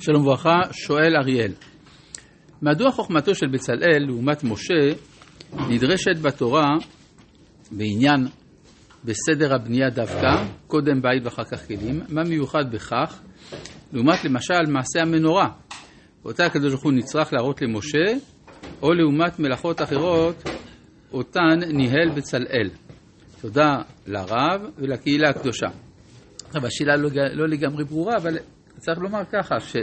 שלום וברכה, שואל אריאל, מדוע חוכמתו של בצלאל לעומת משה נדרשת בתורה בעניין בסדר הבנייה דווקא, קודם בית ואחר כך כלים, מה מיוחד בכך לעומת למשל מעשה המנורה, אותה הקדוש ברוך הוא נצרך להראות למשה, או לעומת מלאכות אחרות אותן ניהל בצלאל. תודה לרב ולקהילה הקדושה. עכשיו השאלה לא, לא לגמרי ברורה, אבל צריך לומר ככה, ש...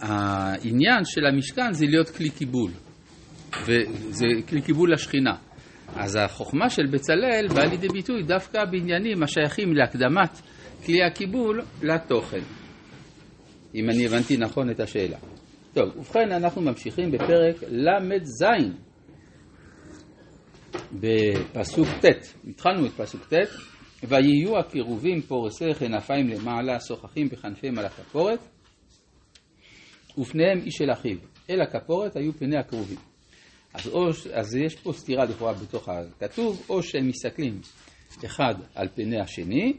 שהעניין של המשכן זה להיות כלי קיבול, וזה כלי קיבול לשכינה. אז החוכמה של בצלאל באה לידי ביטוי דווקא בעניינים השייכים להקדמת כלי הקיבול לתוכן. אם אני הבנתי נכון את השאלה. טוב, ובכן אנחנו ממשיכים בפרק ל"ז בפסוק ט', התחלנו את פסוק ט', ויהיו הקירובים פורסי כנפיים למעלה, שוחחים בכנפיהם על הכפורת, ופניהם איש אל אחיו. אל הכפורת היו פני הקרובים. אז, או, אז יש פה סתירה לכאורה בתוך הכתוב, או שהם מסתכלים אחד על פני השני,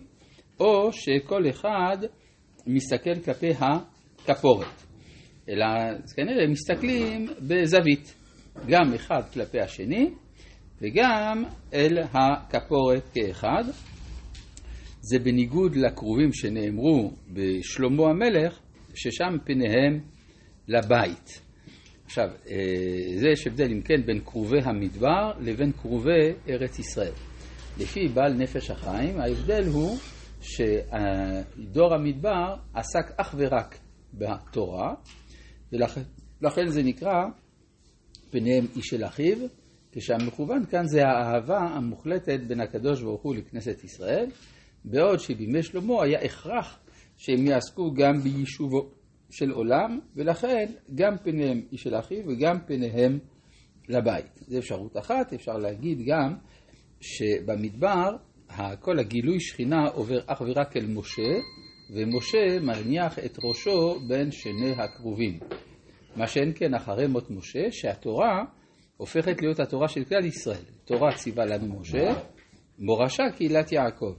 או שכל אחד מסתכל כלפי הכפורת. אלא כנראה מסתכלים בזווית, גם אחד כלפי השני וגם אל הכפורת כאחד. זה בניגוד לקרובים שנאמרו בשלמה המלך, ששם פניהם לבית. עכשיו, אה, זה יש הבדל אם כן בין קרובי המדבר לבין קרובי ארץ ישראל. לפי בעל נפש החיים, ההבדל הוא שדור המדבר עסק אך ורק בתורה, ולכן זה נקרא פניהם איש אל אחיו, כשהמכוון כאן זה האהבה המוחלטת בין הקדוש ברוך הוא לכנסת ישראל, בעוד שבימי שלמה היה הכרח שהם יעסקו גם ביישובו של עולם, ולכן גם פניהם איש אל אחיו וגם פניהם לבית. זו אפשרות אחת, אפשר להגיד גם שבמדבר כל הגילוי שכינה עובר אך ורק אל משה, ומשה מניח את ראשו בין שני הקרובים. מה שאין כן אחרי מות משה, שהתורה הופכת להיות התורה של כלל ישראל. תורה ציווה לנו משה, מורשה קהילת יעקב.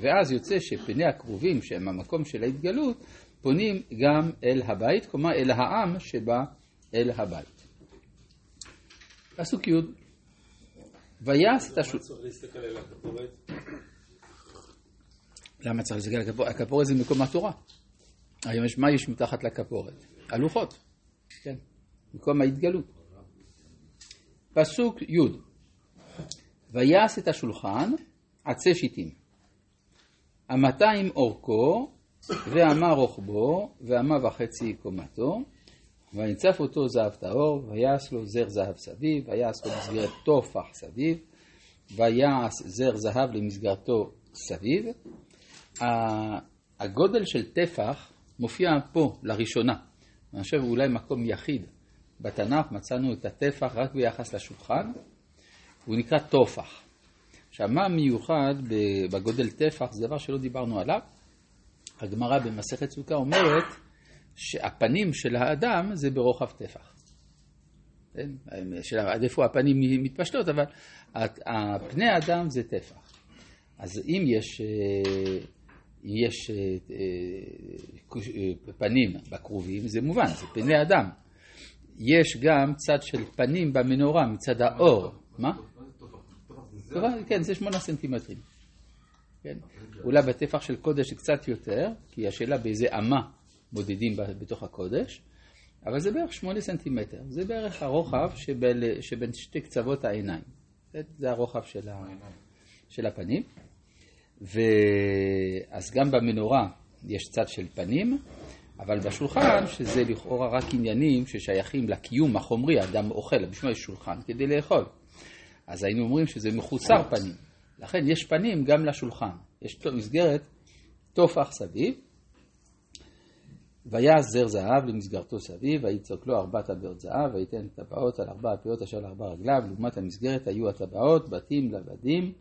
ואז יוצא שפני הקרובים, שהם המקום של ההתגלות, פונים גם אל הבית, כלומר אל העם שבא אל הבית. פסוק י' ויעש את הכפורת? למה צריך להסתכל על הכפורת? הכפורת זה מקום התורה. היום יש, מה יש מתחת לכפורת? הלוחות, כן, מקום ההתגלות. פסוק י' ויעש את השולחן עצי שיטים. המאתיים אורכו ואמה רוחבו ואמה וחצי קומתו ויצף אותו זהב טהור ויעש לו זר זהב סביב ויעש לו מסגרת טופח סביב ויעש זר זהב למסגרתו סביב. הגודל של טפח מופיע פה לראשונה. אני חושב אולי מקום יחיד בתנ"ך מצאנו את הטפח רק ביחס לשולחן, הוא נקרא טופח. עכשיו, מה מיוחד בגודל טפח? זה דבר שלא דיברנו עליו. הגמרא במסכת סוכה אומרת שהפנים של האדם זה ברוחב טפח. כן? עד איפה הפנים מתפשטות, אבל פני האדם זה טפח. אז אם יש, אם יש פנים בכרובים, זה מובן, זה פני אדם. יש גם צד של פנים במנורה מצד האור. מה? כן, זה שמונה סנטימטרים. כן? אולי בטפח של קודש זה קצת יותר, כי השאלה באיזה אמה מודדים בתוך הקודש, אבל זה בערך שמונה סנטימטר. זה בערך הרוחב שבין, שבין שתי קצוות העיניים. זה הרוחב של, ה, של הפנים. ואז גם במנורה יש צד של פנים, אבל בשולחן, שזה לכאורה רק עניינים ששייכים לקיום החומרי, האדם אוכל, בשביל יש שולחן כדי לאכול. אז היינו אומרים שזה מחוסר פנים. לכן יש פנים גם לשולחן. יש מסגרת טופח סביב, ויעש זר זהב למסגרתו סביב, ויצוק לו ארבע טבעות זהב, ויתן טבעות על ארבע הפיות אשר לארבע רגליו, לעומת המסגרת היו הטבעות, בתים לבדים,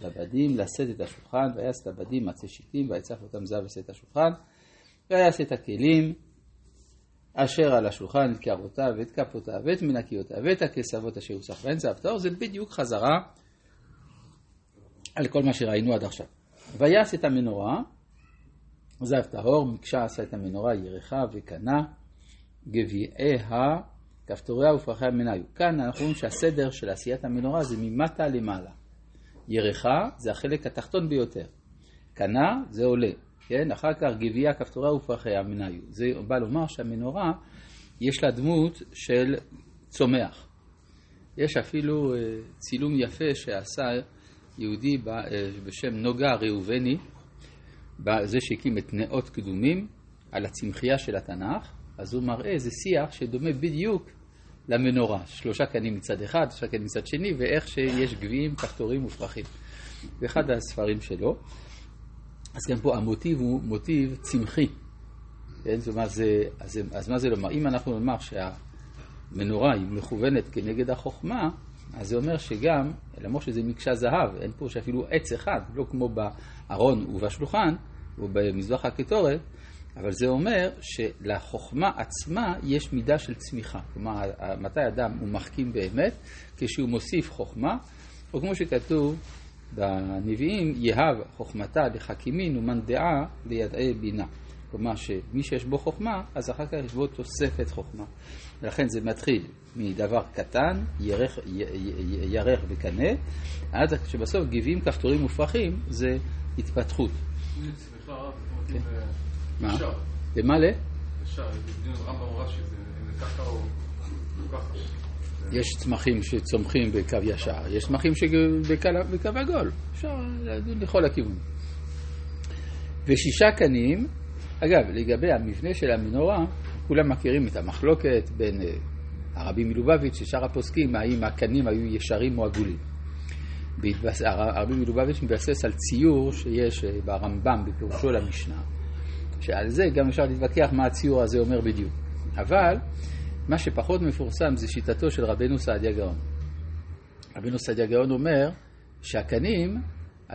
לבדים לשאת את השולחן, ויעש את הבדים מצי שיטים, ויצף אותם זהב לשאת את השולחן, ויעש את הכלים אשר על השולחן, את קערותיו, ואת כפותיו, ואת מנקיותיו, ואת הכסבות אשר הוסף בהן זהב טהור, זה בדיוק חזרה על כל מה שראינו עד עכשיו. ויעש את המנורה, עזב טהור, מקשה עשה את המנורה, ירחה וקנה, גביעיה, כפתוריה ופרחיה מניו. כאן אנחנו רואים שהסדר של עשיית המנורה זה ממטה למעלה. ירחה זה החלק התחתון ביותר. קנה זה עולה, כן? אחר כך גביע, כפתוריה ופרחיה מניו. זה בא לומר שהמנורה יש לה דמות של צומח. יש אפילו אה, צילום יפה שעשה יהודי אה, בשם נוגה ראובני, זה שהקים את נאות קדומים, על הצמחייה של התנ"ך, אז הוא מראה איזה שיח שדומה בדיוק למנורה. שלושה קנים מצד אחד, שלושה קנים מצד שני, ואיך שיש גביעים, כפתורים ופרחים. זה אחד הספרים שלו. אז גם פה המוטיב הוא מוטיב צמחי. כן? זאת אומרת, זה, אז, אז מה זה לומר? אם אנחנו נאמר שהמנורה היא מכוונת כנגד החוכמה, אז זה אומר שגם, למרות שזה מקשה זהב, אין פה שאפילו עץ אחד, לא כמו בארון ובשולחן ובמזבח הקטורת, אבל זה אומר שלחוכמה עצמה יש מידה של צמיחה. כלומר, מתי אדם הוא מחכים באמת? כשהוא מוסיף חוכמה, או כמו שכתוב בנביאים, יהב חוכמתה לחכימין ומנדעה לידעי בינה. כלומר שמי שיש בו חוכמה, אז אחר כך יש בו תוספת חוכמה. ולכן זה מתחיל מדבר קטן, ירך, י, י, ירך וקנה, עד שבסוף גבעים, כפתורים ופרחים, זה התפתחות. כן. מה? למה ל? יש צמחים שצומחים בקו ישר, יש צמחים שבקו עגול, אפשר לדון לכל הכיוון. ושישה קנים אגב, לגבי המבנה של המנורה, כולם מכירים את המחלוקת בין אה, הרבי מלובביץ' ושאר הפוסקים, האם הקנים היו ישרים או עגולים. הרבי מלובביץ' מתבסס על ציור שיש אה, ברמב"ם בפירושו למשנה, שעל זה גם אפשר להתווכח מה הציור הזה אומר בדיוק. אבל מה שפחות מפורסם זה שיטתו של רבנו סעדיה גאון. רבנו סעדיה גאון אומר שהקנים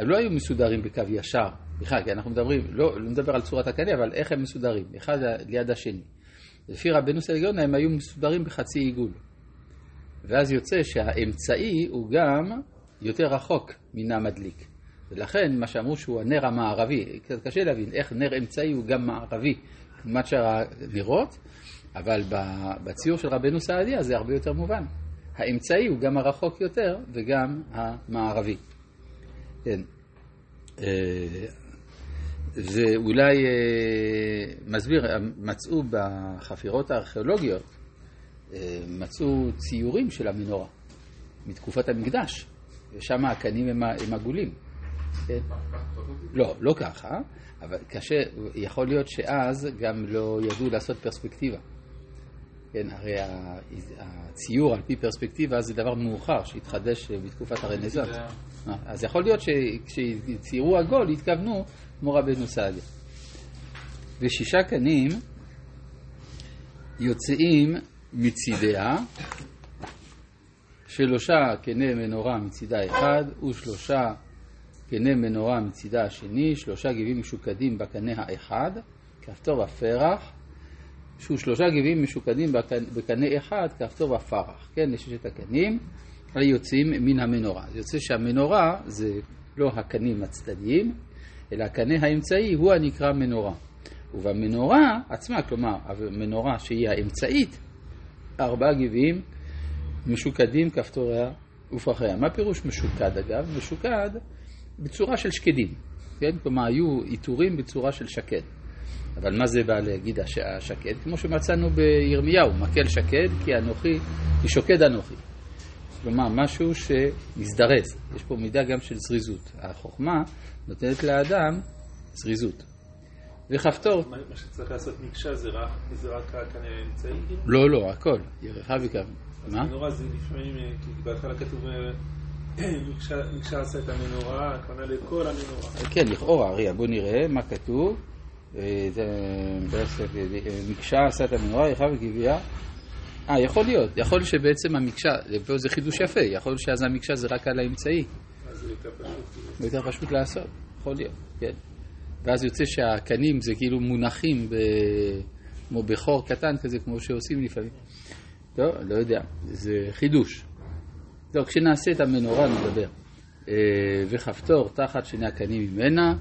לא היו מסודרים בקו ישר, בכלל, כי אנחנו מדברים, לא, לא נדבר על צורת הקנה, אבל איך הם מסודרים, אחד ליד השני. לפי רבנו סלגיון הם היו מסודרים בחצי עיגול. ואז יוצא שהאמצעי הוא גם יותר רחוק מן המדליק. ולכן מה שאמרו שהוא הנר המערבי, קצת קשה להבין איך נר אמצעי הוא גם מערבי לעומת שאר הנרות, אבל בציור של רבנו סעדיה זה הרבה יותר מובן. האמצעי הוא גם הרחוק יותר וגם המערבי. כן. אה, ואולי אה, מסביר, מצאו בחפירות הארכיאולוגיות, אה, מצאו ציורים של המנורה מתקופת המקדש, ושם הקנים הם, הם עגולים. כן? לא, לא ככה, אבל קשה, יכול להיות שאז גם לא ידעו לעשות פרספקטיבה. כן, הרי הציור על פי פרספקטיבה זה דבר מאוחר שהתחדש בתקופת הרנסאנס. אה, אז יכול להיות שכשציירו עגול התכוונו כמו רבנו סעדיה. ושישה קנים יוצאים מצידיה, שלושה קני מנורה מצידה אחד ושלושה קני מנורה מצידה השני, שלושה גבים משוקדים בקנה האחד, כפתור הפרח, שהוא שלושה גבים משוקדים בקנה אחד, כפתור הפרח, כן, לששת הקנים, היוצאים מן המנורה. זה יוצא שהמנורה זה לא הקנים הצדדיים, אלא הקנה האמצעי הוא הנקרא מנורה. ובמנורה עצמה, כלומר המנורה שהיא האמצעית, ארבעה גבעים משוקדים כפתוריה ופרחיה. מה פירוש משוקד אגב? משוקד בצורה של שקדים, כן? כלומר היו עיטורים בצורה של שקד. אבל מה זה בא להגיד השקד? כמו שמצאנו בירמיהו, מקל שקד כי אנוכי, כי שוקד אנוכי. כלומר, משהו שמזדרז. יש פה מידה גם של זריזות. החוכמה נותנת לאדם זריזות. וכפתור. מה שצריך לעשות מקשה זה רק, זה רק כאן האמצעי? כאילו? לא, לא, הכל. ירחה וכמה. מה? מנורה זה לפעמים, אה, כי בהתחלה כתוב אה, מקשה עשה את המנורה, הכוונה לכל המנורה. כן, לכאורה, אריה, בוא נראה מה כתוב. אה, מקשה עשה את המנורה, ירחה וגבייה. אה, יכול להיות. יכול להיות שבעצם המקשה, פה זה חידוש יפה, יכול להיות שאז המקשה זה רק על האמצעי. אז זה יותר פשוט. זה יותר פשוט לעשות, יכול להיות, כן. ואז יוצא שהקנים זה כאילו מונחים ב... כמו בחור קטן כזה, כמו שעושים לפעמים. לא, לא יודע, זה חידוש. טוב, כשנעשה את המנורה נדבר. אה, וכפתור תחת שני הקנים ממנה.